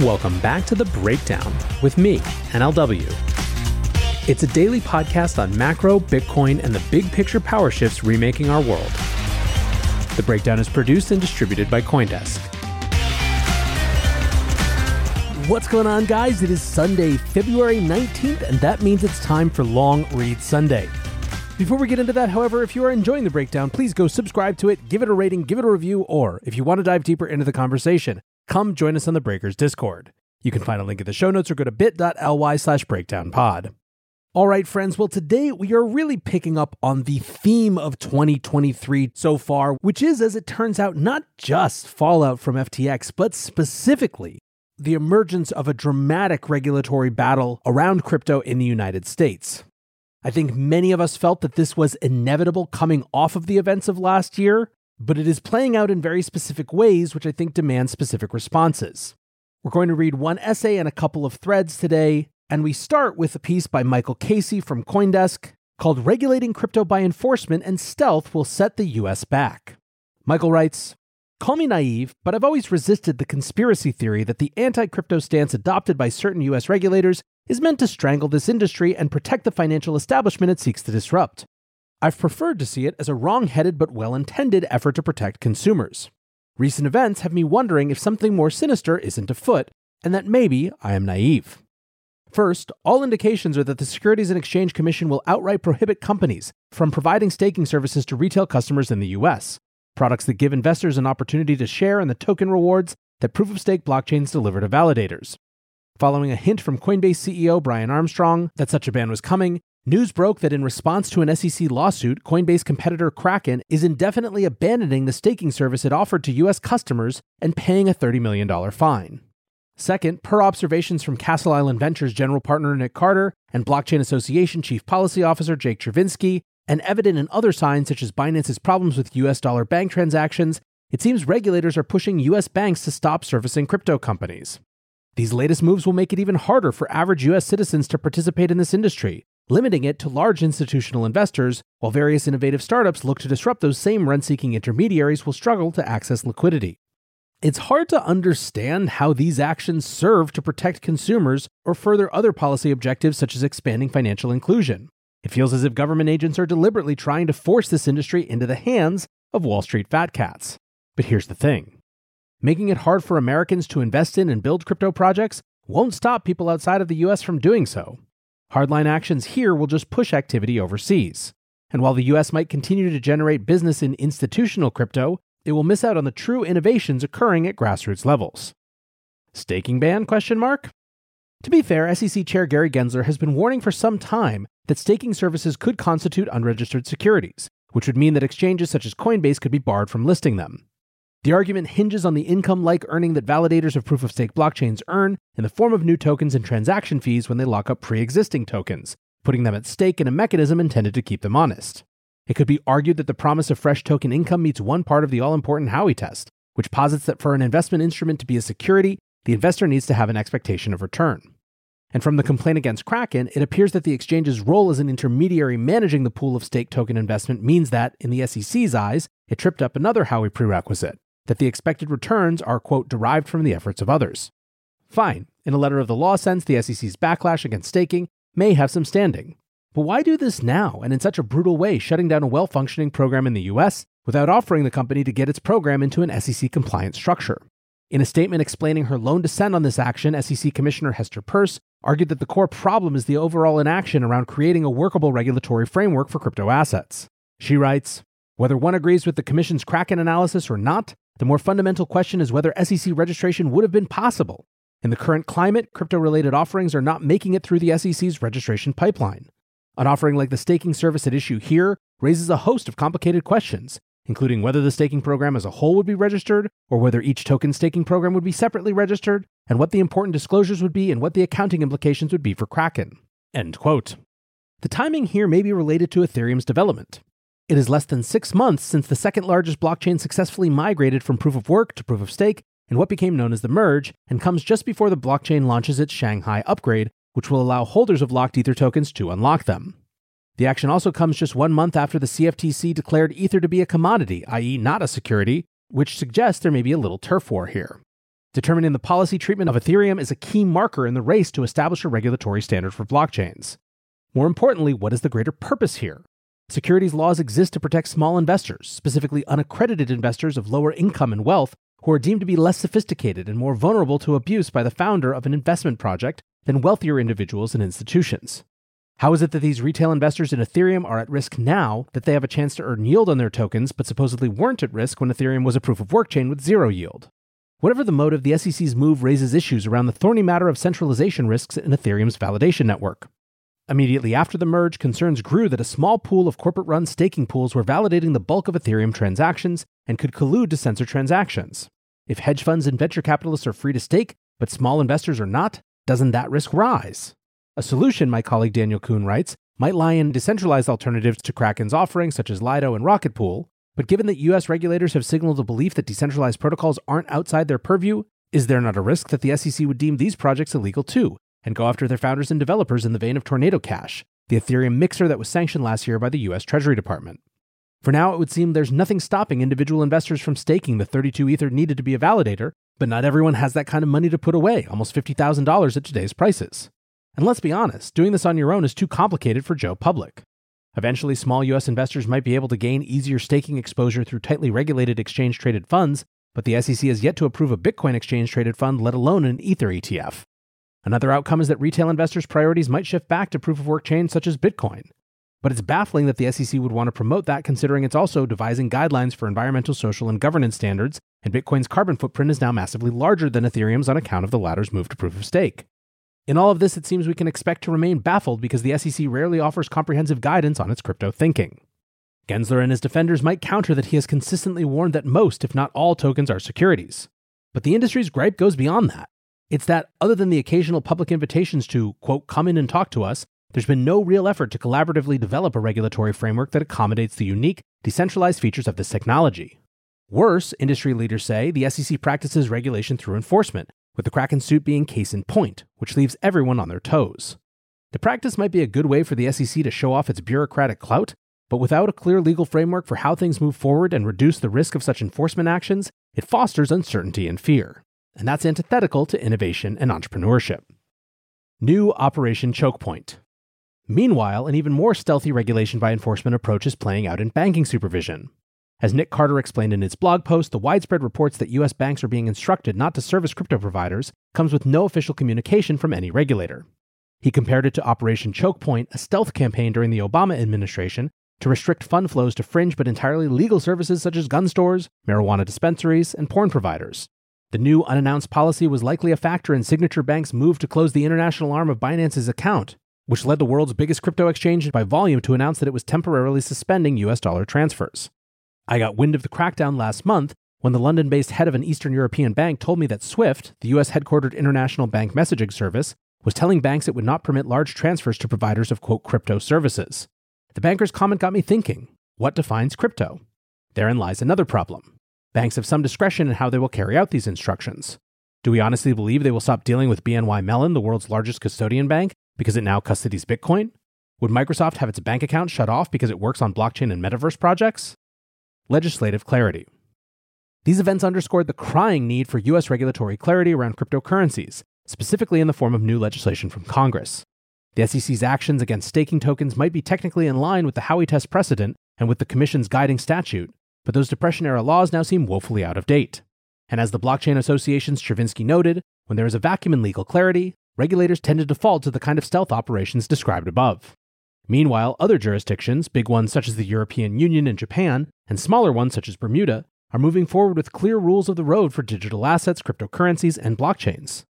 Welcome back to The Breakdown with me, NLW. It's a daily podcast on macro, Bitcoin, and the big picture power shifts remaking our world. The Breakdown is produced and distributed by Coindesk. What's going on, guys? It is Sunday, February 19th, and that means it's time for Long Read Sunday. Before we get into that, however, if you are enjoying the breakdown, please go subscribe to it, give it a rating, give it a review, or if you want to dive deeper into the conversation, come join us on the Breakers Discord. You can find a link in the show notes or go to bit.ly slash breakdownpod. All right, friends. Well, today we are really picking up on the theme of 2023 so far, which is, as it turns out, not just fallout from FTX, but specifically the emergence of a dramatic regulatory battle around crypto in the United States. I think many of us felt that this was inevitable coming off of the events of last year, but it is playing out in very specific ways, which I think demand specific responses. We're going to read one essay and a couple of threads today, and we start with a piece by Michael Casey from Coindesk called Regulating Crypto by Enforcement and Stealth Will Set the US Back. Michael writes Call me naive, but I've always resisted the conspiracy theory that the anti crypto stance adopted by certain US regulators is meant to strangle this industry and protect the financial establishment it seeks to disrupt. I've preferred to see it as a wrong headed but well intended effort to protect consumers. Recent events have me wondering if something more sinister isn't afoot, and that maybe I am naive. First, all indications are that the Securities and Exchange Commission will outright prohibit companies from providing staking services to retail customers in the US products that give investors an opportunity to share in the token rewards that proof of stake blockchains deliver to validators. Following a hint from Coinbase CEO Brian Armstrong that such a ban was coming, news broke that in response to an SEC lawsuit, Coinbase competitor Kraken is indefinitely abandoning the staking service it offered to US customers and paying a $30 million fine. Second, per observations from Castle Island Ventures general partner Nic Carter and Blockchain Association chief policy officer Jake Chervinsky, and evident in other signs such as Binance's problems with US dollar bank transactions, it seems regulators are pushing US banks to stop servicing crypto companies. These latest moves will make it even harder for average US citizens to participate in this industry, limiting it to large institutional investors, while various innovative startups look to disrupt those same rent seeking intermediaries will struggle to access liquidity. It's hard to understand how these actions serve to protect consumers or further other policy objectives such as expanding financial inclusion. It feels as if government agents are deliberately trying to force this industry into the hands of Wall Street fat cats. But here's the thing making it hard for Americans to invest in and build crypto projects won't stop people outside of the US from doing so. Hardline actions here will just push activity overseas. And while the US might continue to generate business in institutional crypto, it will miss out on the true innovations occurring at grassroots levels. Staking ban question mark? To be fair, SEC Chair Gary Gensler has been warning for some time that staking services could constitute unregistered securities, which would mean that exchanges such as Coinbase could be barred from listing them. The argument hinges on the income like earning that validators of proof of stake blockchains earn in the form of new tokens and transaction fees when they lock up pre existing tokens, putting them at stake in a mechanism intended to keep them honest. It could be argued that the promise of fresh token income meets one part of the all important Howey test, which posits that for an investment instrument to be a security, the investor needs to have an expectation of return. And from the complaint against Kraken, it appears that the exchange's role as an intermediary managing the pool of stake token investment means that, in the SEC's eyes, it tripped up another Howey prerequisite that the expected returns are, quote, derived from the efforts of others. Fine, in a letter of the law sense, the SEC's backlash against staking may have some standing. But why do this now and in such a brutal way, shutting down a well functioning program in the US without offering the company to get its program into an SEC compliant structure? In a statement explaining her lone dissent on this action, SEC Commissioner Hester Peirce argued that the core problem is the overall inaction around creating a workable regulatory framework for crypto assets. She writes Whether one agrees with the Commission's Kraken analysis or not, the more fundamental question is whether SEC registration would have been possible. In the current climate, crypto related offerings are not making it through the SEC's registration pipeline. An offering like the staking service at issue here raises a host of complicated questions, including whether the staking program as a whole would be registered, or whether each token staking program would be separately registered, and what the important disclosures would be and what the accounting implications would be for Kraken. End quote. The timing here may be related to Ethereum's development. It is less than six months since the second largest blockchain successfully migrated from proof of work to proof of stake in what became known as the merge, and comes just before the blockchain launches its Shanghai upgrade, which will allow holders of locked Ether tokens to unlock them. The action also comes just one month after the CFTC declared Ether to be a commodity, i.e., not a security, which suggests there may be a little turf war here. Determining the policy treatment of Ethereum is a key marker in the race to establish a regulatory standard for blockchains. More importantly, what is the greater purpose here? Securities laws exist to protect small investors, specifically unaccredited investors of lower income and wealth, who are deemed to be less sophisticated and more vulnerable to abuse by the founder of an investment project than wealthier individuals and institutions. How is it that these retail investors in Ethereum are at risk now that they have a chance to earn yield on their tokens, but supposedly weren't at risk when Ethereum was a proof of work chain with zero yield? Whatever the motive, the SEC's move raises issues around the thorny matter of centralization risks in Ethereum's validation network. Immediately after the merge, concerns grew that a small pool of corporate run staking pools were validating the bulk of Ethereum transactions and could collude to censor transactions. If hedge funds and venture capitalists are free to stake, but small investors are not, doesn't that risk rise? A solution, my colleague Daniel Kuhn writes, might lie in decentralized alternatives to Kraken's offerings such as Lido and Rocket Pool, but given that US regulators have signaled a belief that decentralized protocols aren't outside their purview, is there not a risk that the SEC would deem these projects illegal too and go after their founders and developers in the vein of Tornado Cash, the Ethereum mixer that was sanctioned last year by the US Treasury Department? For now, it would seem there's nothing stopping individual investors from staking the 32 Ether needed to be a validator, but not everyone has that kind of money to put away, almost $50,000 at today's prices. And let's be honest, doing this on your own is too complicated for Joe Public. Eventually, small US investors might be able to gain easier staking exposure through tightly regulated exchange traded funds, but the SEC has yet to approve a Bitcoin exchange traded fund, let alone an Ether ETF. Another outcome is that retail investors' priorities might shift back to proof of work chains such as Bitcoin. But it's baffling that the SEC would want to promote that considering it's also devising guidelines for environmental, social, and governance standards, and Bitcoin's carbon footprint is now massively larger than Ethereum's on account of the latter's move to proof of stake. In all of this, it seems we can expect to remain baffled because the SEC rarely offers comprehensive guidance on its crypto thinking. Gensler and his defenders might counter that he has consistently warned that most, if not all, tokens are securities. But the industry's gripe goes beyond that. It's that, other than the occasional public invitations to, quote, come in and talk to us, there's been no real effort to collaboratively develop a regulatory framework that accommodates the unique, decentralized features of this technology. Worse, industry leaders say the SEC practices regulation through enforcement, with the Kraken suit being case in point, which leaves everyone on their toes. The practice might be a good way for the SEC to show off its bureaucratic clout, but without a clear legal framework for how things move forward and reduce the risk of such enforcement actions, it fosters uncertainty and fear. And that's antithetical to innovation and entrepreneurship. New Operation Chokepoint. Meanwhile, an even more stealthy regulation by enforcement approach is playing out in banking supervision. As Nic Carter explained in his blog post, the widespread reports that US banks are being instructed not to service crypto providers comes with no official communication from any regulator. He compared it to Operation Chokepoint, a stealth campaign during the Obama administration to restrict fund flows to fringe but entirely legal services such as gun stores, marijuana dispensaries, and porn providers. The new unannounced policy was likely a factor in Signature Bank's move to close the international arm of Binance's account, which led the world's biggest crypto exchange by volume to announce that it was temporarily suspending US dollar transfers. I got wind of the crackdown last month when the London based head of an Eastern European bank told me that SWIFT, the US headquartered international bank messaging service, was telling banks it would not permit large transfers to providers of quote crypto services. The banker's comment got me thinking what defines crypto? Therein lies another problem. Banks have some discretion in how they will carry out these instructions. Do we honestly believe they will stop dealing with BNY Mellon, the world's largest custodian bank, because it now custodies Bitcoin? Would Microsoft have its bank account shut off because it works on blockchain and metaverse projects? legislative clarity. These events underscored the crying need for U.S. regulatory clarity around cryptocurrencies, specifically in the form of new legislation from Congress. The SEC's actions against staking tokens might be technically in line with the Howey Test precedent and with the Commission's guiding statute, but those Depression era laws now seem woefully out of date. And as the Blockchain Association's Chervinsky noted, when there is a vacuum in legal clarity, regulators tend to default to the kind of stealth operations described above. Meanwhile, other jurisdictions, big ones such as the European Union and Japan, and smaller ones such as Bermuda, are moving forward with clear rules of the road for digital assets, cryptocurrencies, and blockchains.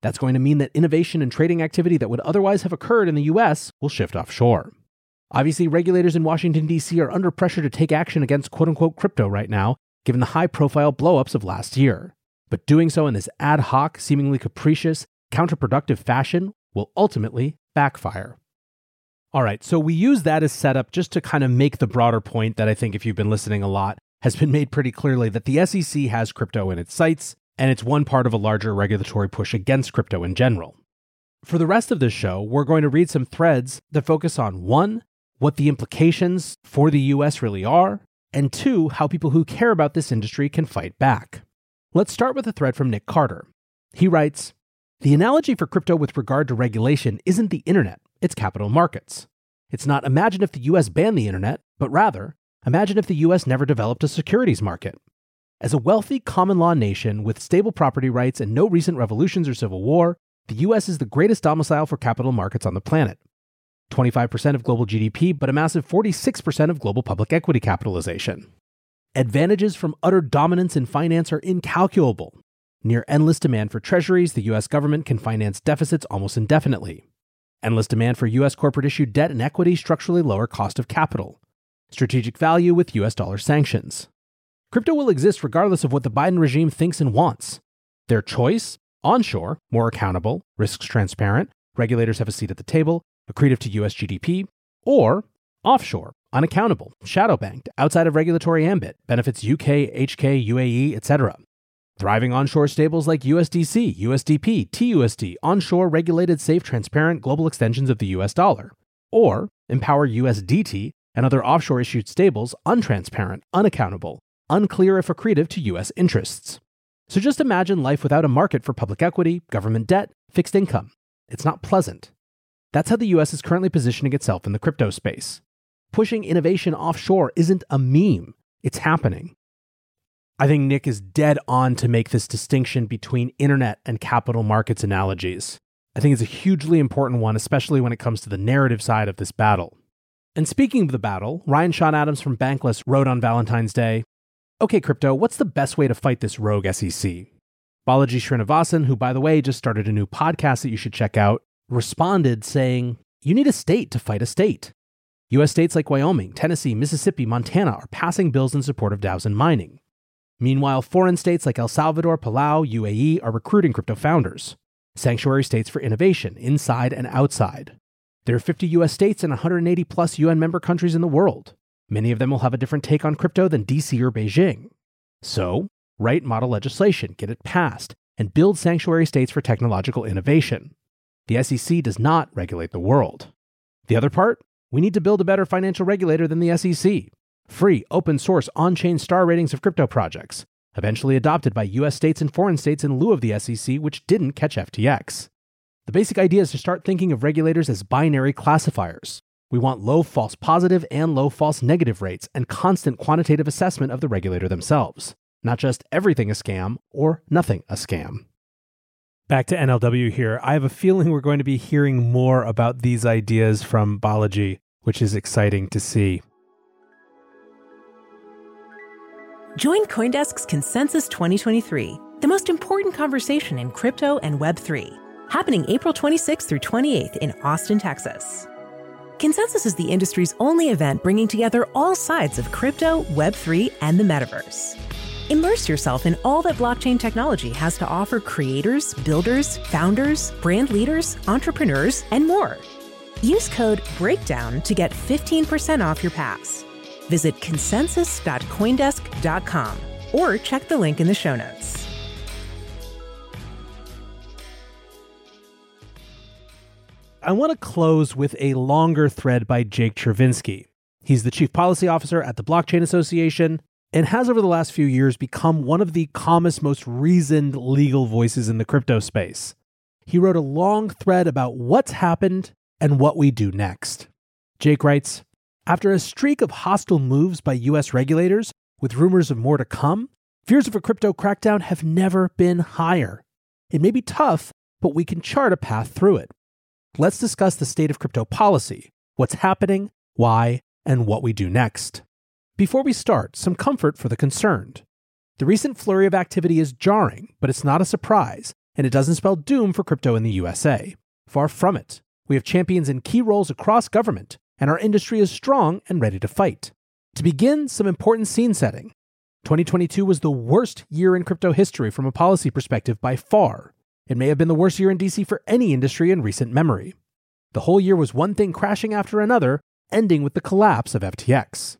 That's going to mean that innovation and trading activity that would otherwise have occurred in the US will shift offshore. Obviously, regulators in Washington, D.C. are under pressure to take action against quote unquote crypto right now, given the high profile blowups of last year. But doing so in this ad hoc, seemingly capricious, counterproductive fashion will ultimately backfire. All right, so we use that as setup just to kind of make the broader point that I think if you've been listening a lot has been made pretty clearly that the SEC has crypto in its sights, and it's one part of a larger regulatory push against crypto in general. For the rest of this show, we're going to read some threads that focus on one, what the implications for the US really are, and two, how people who care about this industry can fight back. Let's start with a thread from Nic Carter. He writes The analogy for crypto with regard to regulation isn't the internet, it's capital markets. It's not imagine if the US banned the internet, but rather Imagine if the US never developed a securities market. As a wealthy common law nation with stable property rights and no recent revolutions or civil war, the US is the greatest domicile for capital markets on the planet. 25% of global GDP, but a massive 46% of global public equity capitalization. Advantages from utter dominance in finance are incalculable. Near endless demand for treasuries, the US government can finance deficits almost indefinitely. Endless demand for US corporate issued debt and equity structurally lower cost of capital strategic value with US dollar sanctions. Crypto will exist regardless of what the Biden regime thinks and wants. Their choice onshore, more accountable, risks transparent, regulators have a seat at the table, accretive to US GDP, or offshore, unaccountable, shadow banked, outside of regulatory ambit, benefits UK, HK, UAE, etc. Thriving onshore stables like USDC, USDP, TUSD, onshore regulated, safe, transparent global extensions of the US dollar. Or empower USDT, and other offshore issued stables untransparent, unaccountable, unclear if accretive to US interests. So just imagine life without a market for public equity, government debt, fixed income. It's not pleasant. That's how the US is currently positioning itself in the crypto space. Pushing innovation offshore isn't a meme, it's happening. I think Nic is dead on to make this distinction between internet and capital markets analogies. I think it's a hugely important one, especially when it comes to the narrative side of this battle. And speaking of the battle, Ryan Sean Adams from Bankless wrote on Valentine's Day Okay, crypto, what's the best way to fight this rogue SEC? Balaji Srinivasan, who by the way just started a new podcast that you should check out, responded saying, You need a state to fight a state. US states like Wyoming, Tennessee, Mississippi, Montana are passing bills in support of DAOs and mining. Meanwhile, foreign states like El Salvador, Palau, UAE are recruiting crypto founders. Sanctuary states for innovation, inside and outside. There are 50 US states and 180 plus UN member countries in the world. Many of them will have a different take on crypto than DC or Beijing. So, write model legislation, get it passed, and build sanctuary states for technological innovation. The SEC does not regulate the world. The other part, we need to build a better financial regulator than the SEC. Free, open source, on chain star ratings of crypto projects, eventually adopted by US states and foreign states in lieu of the SEC, which didn't catch FTX. The basic idea is to start thinking of regulators as binary classifiers. We want low false positive and low false negative rates and constant quantitative assessment of the regulator themselves, not just everything a scam or nothing a scam. Back to NLW here. I have a feeling we're going to be hearing more about these ideas from Balaji, which is exciting to see. Join Coindesk's Consensus 2023, the most important conversation in crypto and Web3 happening April 26th through 28th in Austin, Texas. Consensus is the industry's only event bringing together all sides of crypto, Web3, and the metaverse. Immerse yourself in all that blockchain technology has to offer creators, builders, founders, brand leaders, entrepreneurs, and more. Use code BREAKDOWN to get 15% off your pass. Visit consensus.coindesk.com or check the link in the show notes. I want to close with a longer thread by Jake Chervinsky. He's the chief policy officer at the Blockchain Association and has over the last few years become one of the calmest, most reasoned legal voices in the crypto space. He wrote a long thread about what's happened and what we do next. Jake writes After a streak of hostile moves by US regulators, with rumors of more to come, fears of a crypto crackdown have never been higher. It may be tough, but we can chart a path through it. Let's discuss the state of crypto policy, what's happening, why, and what we do next. Before we start, some comfort for the concerned. The recent flurry of activity is jarring, but it's not a surprise, and it doesn't spell doom for crypto in the USA. Far from it. We have champions in key roles across government, and our industry is strong and ready to fight. To begin, some important scene setting. 2022 was the worst year in crypto history from a policy perspective by far. It may have been the worst year in DC for any industry in recent memory. The whole year was one thing crashing after another, ending with the collapse of FTX.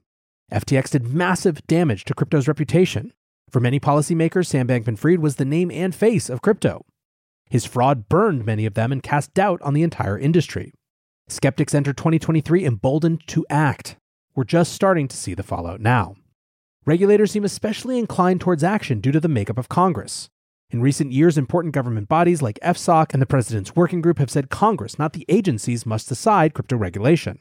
FTX did massive damage to crypto's reputation. For many policymakers, Sam Bankman Fried was the name and face of crypto. His fraud burned many of them and cast doubt on the entire industry. Skeptics entered 2023 emboldened to act. We're just starting to see the fallout now. Regulators seem especially inclined towards action due to the makeup of Congress. In recent years, important government bodies like FSOC and the President's Working Group have said Congress, not the agencies, must decide crypto regulation.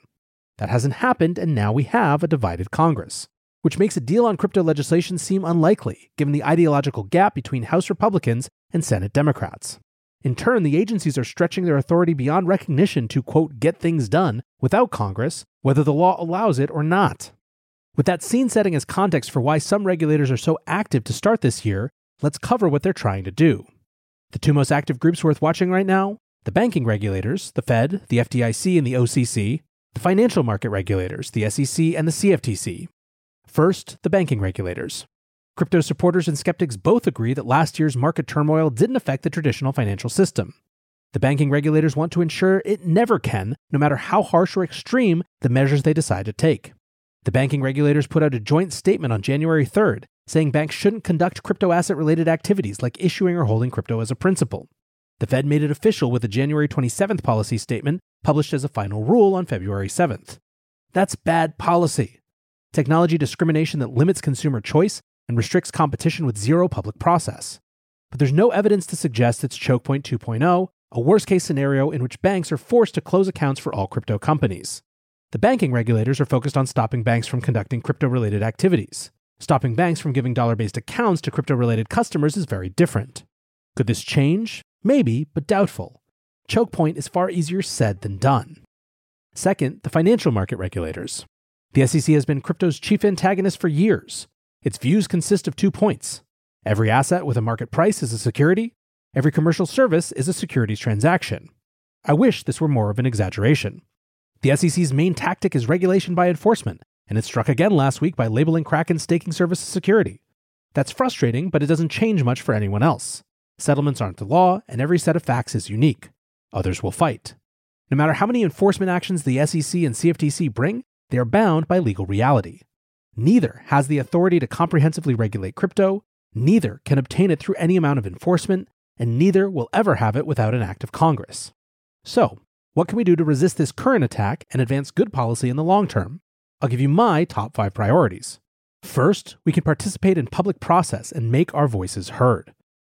That hasn't happened, and now we have a divided Congress, which makes a deal on crypto legislation seem unlikely, given the ideological gap between House Republicans and Senate Democrats. In turn, the agencies are stretching their authority beyond recognition to, quote, get things done without Congress, whether the law allows it or not. With that scene setting as context for why some regulators are so active to start this year, let's cover what they're trying to do. The two most active groups worth watching right now the banking regulators, the Fed, the FDIC, and the OCC, the financial market regulators, the SEC, and the CFTC. First, the banking regulators. Crypto supporters and skeptics both agree that last year's market turmoil didn't affect the traditional financial system. The banking regulators want to ensure it never can, no matter how harsh or extreme the measures they decide to take. The banking regulators put out a joint statement on January 3rd saying banks shouldn't conduct crypto asset related activities like issuing or holding crypto as a principal. The Fed made it official with a January 27th policy statement published as a final rule on February 7th. That's bad policy. Technology discrimination that limits consumer choice and restricts competition with zero public process. But there's no evidence to suggest it's choke point 2.0, a worst case scenario in which banks are forced to close accounts for all crypto companies. The banking regulators are focused on stopping banks from conducting crypto related activities. Stopping banks from giving dollar based accounts to crypto related customers is very different. Could this change? Maybe, but doubtful. Choke point is far easier said than done. Second, the financial market regulators. The SEC has been crypto's chief antagonist for years. Its views consist of two points every asset with a market price is a security, every commercial service is a securities transaction. I wish this were more of an exaggeration. The SEC's main tactic is regulation by enforcement, and it struck again last week by labeling Kraken staking service as security. That's frustrating, but it doesn't change much for anyone else. Settlements aren't the law, and every set of facts is unique. Others will fight. No matter how many enforcement actions the SEC and CFTC bring, they are bound by legal reality. Neither has the authority to comprehensively regulate crypto, neither can obtain it through any amount of enforcement, and neither will ever have it without an act of Congress. So, what can we do to resist this current attack and advance good policy in the long term? I'll give you my top five priorities. First, we can participate in public process and make our voices heard.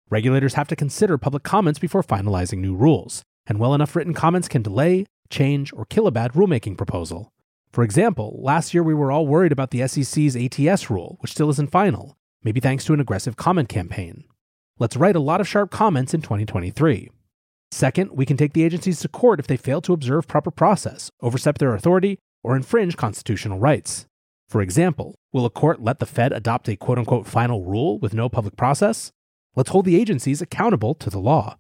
Regulators have to consider public comments before finalizing new rules, and well enough written comments can delay, change, or kill a bad rulemaking proposal. For example, last year we were all worried about the SEC's ATS rule, which still isn't final, maybe thanks to an aggressive comment campaign. Let's write a lot of sharp comments in 2023. Second, we can take the agencies to court if they fail to observe proper process, overstep their authority, or infringe constitutional rights. For example, will a court let the Fed adopt a quote unquote final rule with no public process? Let's hold the agencies accountable to the law.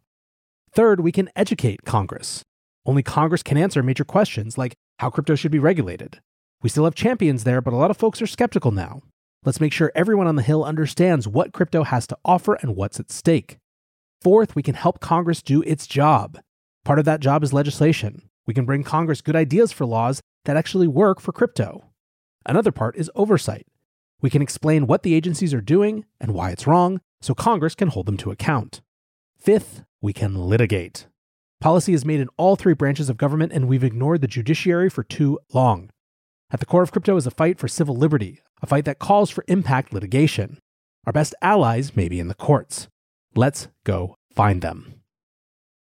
Third, we can educate Congress. Only Congress can answer major questions like how crypto should be regulated. We still have champions there, but a lot of folks are skeptical now. Let's make sure everyone on the Hill understands what crypto has to offer and what's at stake. Fourth, we can help Congress do its job. Part of that job is legislation. We can bring Congress good ideas for laws that actually work for crypto. Another part is oversight. We can explain what the agencies are doing and why it's wrong so Congress can hold them to account. Fifth, we can litigate. Policy is made in all three branches of government, and we've ignored the judiciary for too long. At the core of crypto is a fight for civil liberty, a fight that calls for impact litigation. Our best allies may be in the courts. Let's go find them.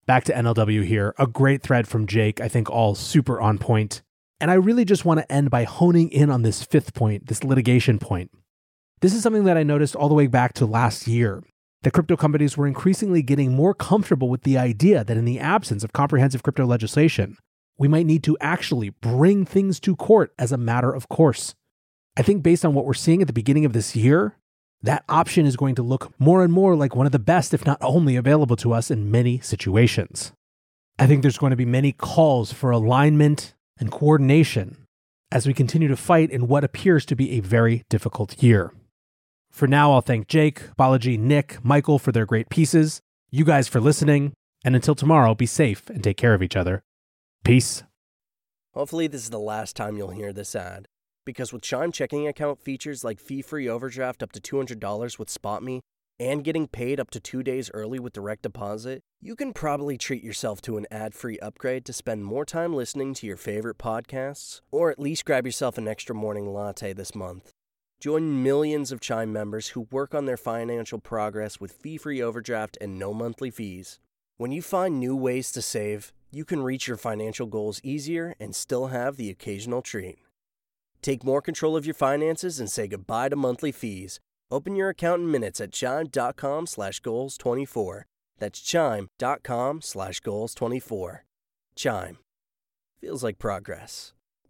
Back to NLW here. A great thread from Jake, I think all super on point. And I really just want to end by honing in on this fifth point, this litigation point. This is something that I noticed all the way back to last year. The crypto companies were increasingly getting more comfortable with the idea that in the absence of comprehensive crypto legislation, we might need to actually bring things to court as a matter of course. I think based on what we're seeing at the beginning of this year, that option is going to look more and more like one of the best, if not only, available to us in many situations. I think there's going to be many calls for alignment and coordination as we continue to fight in what appears to be a very difficult year. For now, I'll thank Jake, Balaji, Nic, Michael for their great pieces, you guys for listening, and until tomorrow, be safe and take care of each other. Peace. Hopefully, this is the last time you'll hear this ad. Because with Chime checking account features like fee free overdraft up to $200 with SpotMe and getting paid up to two days early with direct deposit, you can probably treat yourself to an ad free upgrade to spend more time listening to your favorite podcasts, or at least grab yourself an extra morning latte this month. Join millions of Chime members who work on their financial progress with fee free overdraft and no monthly fees. When you find new ways to save, you can reach your financial goals easier and still have the occasional treat. Take more control of your finances and say goodbye to monthly fees. Open your account in minutes at chime.com slash goals 24. That's chime.com slash goals 24. Chime. Feels like progress.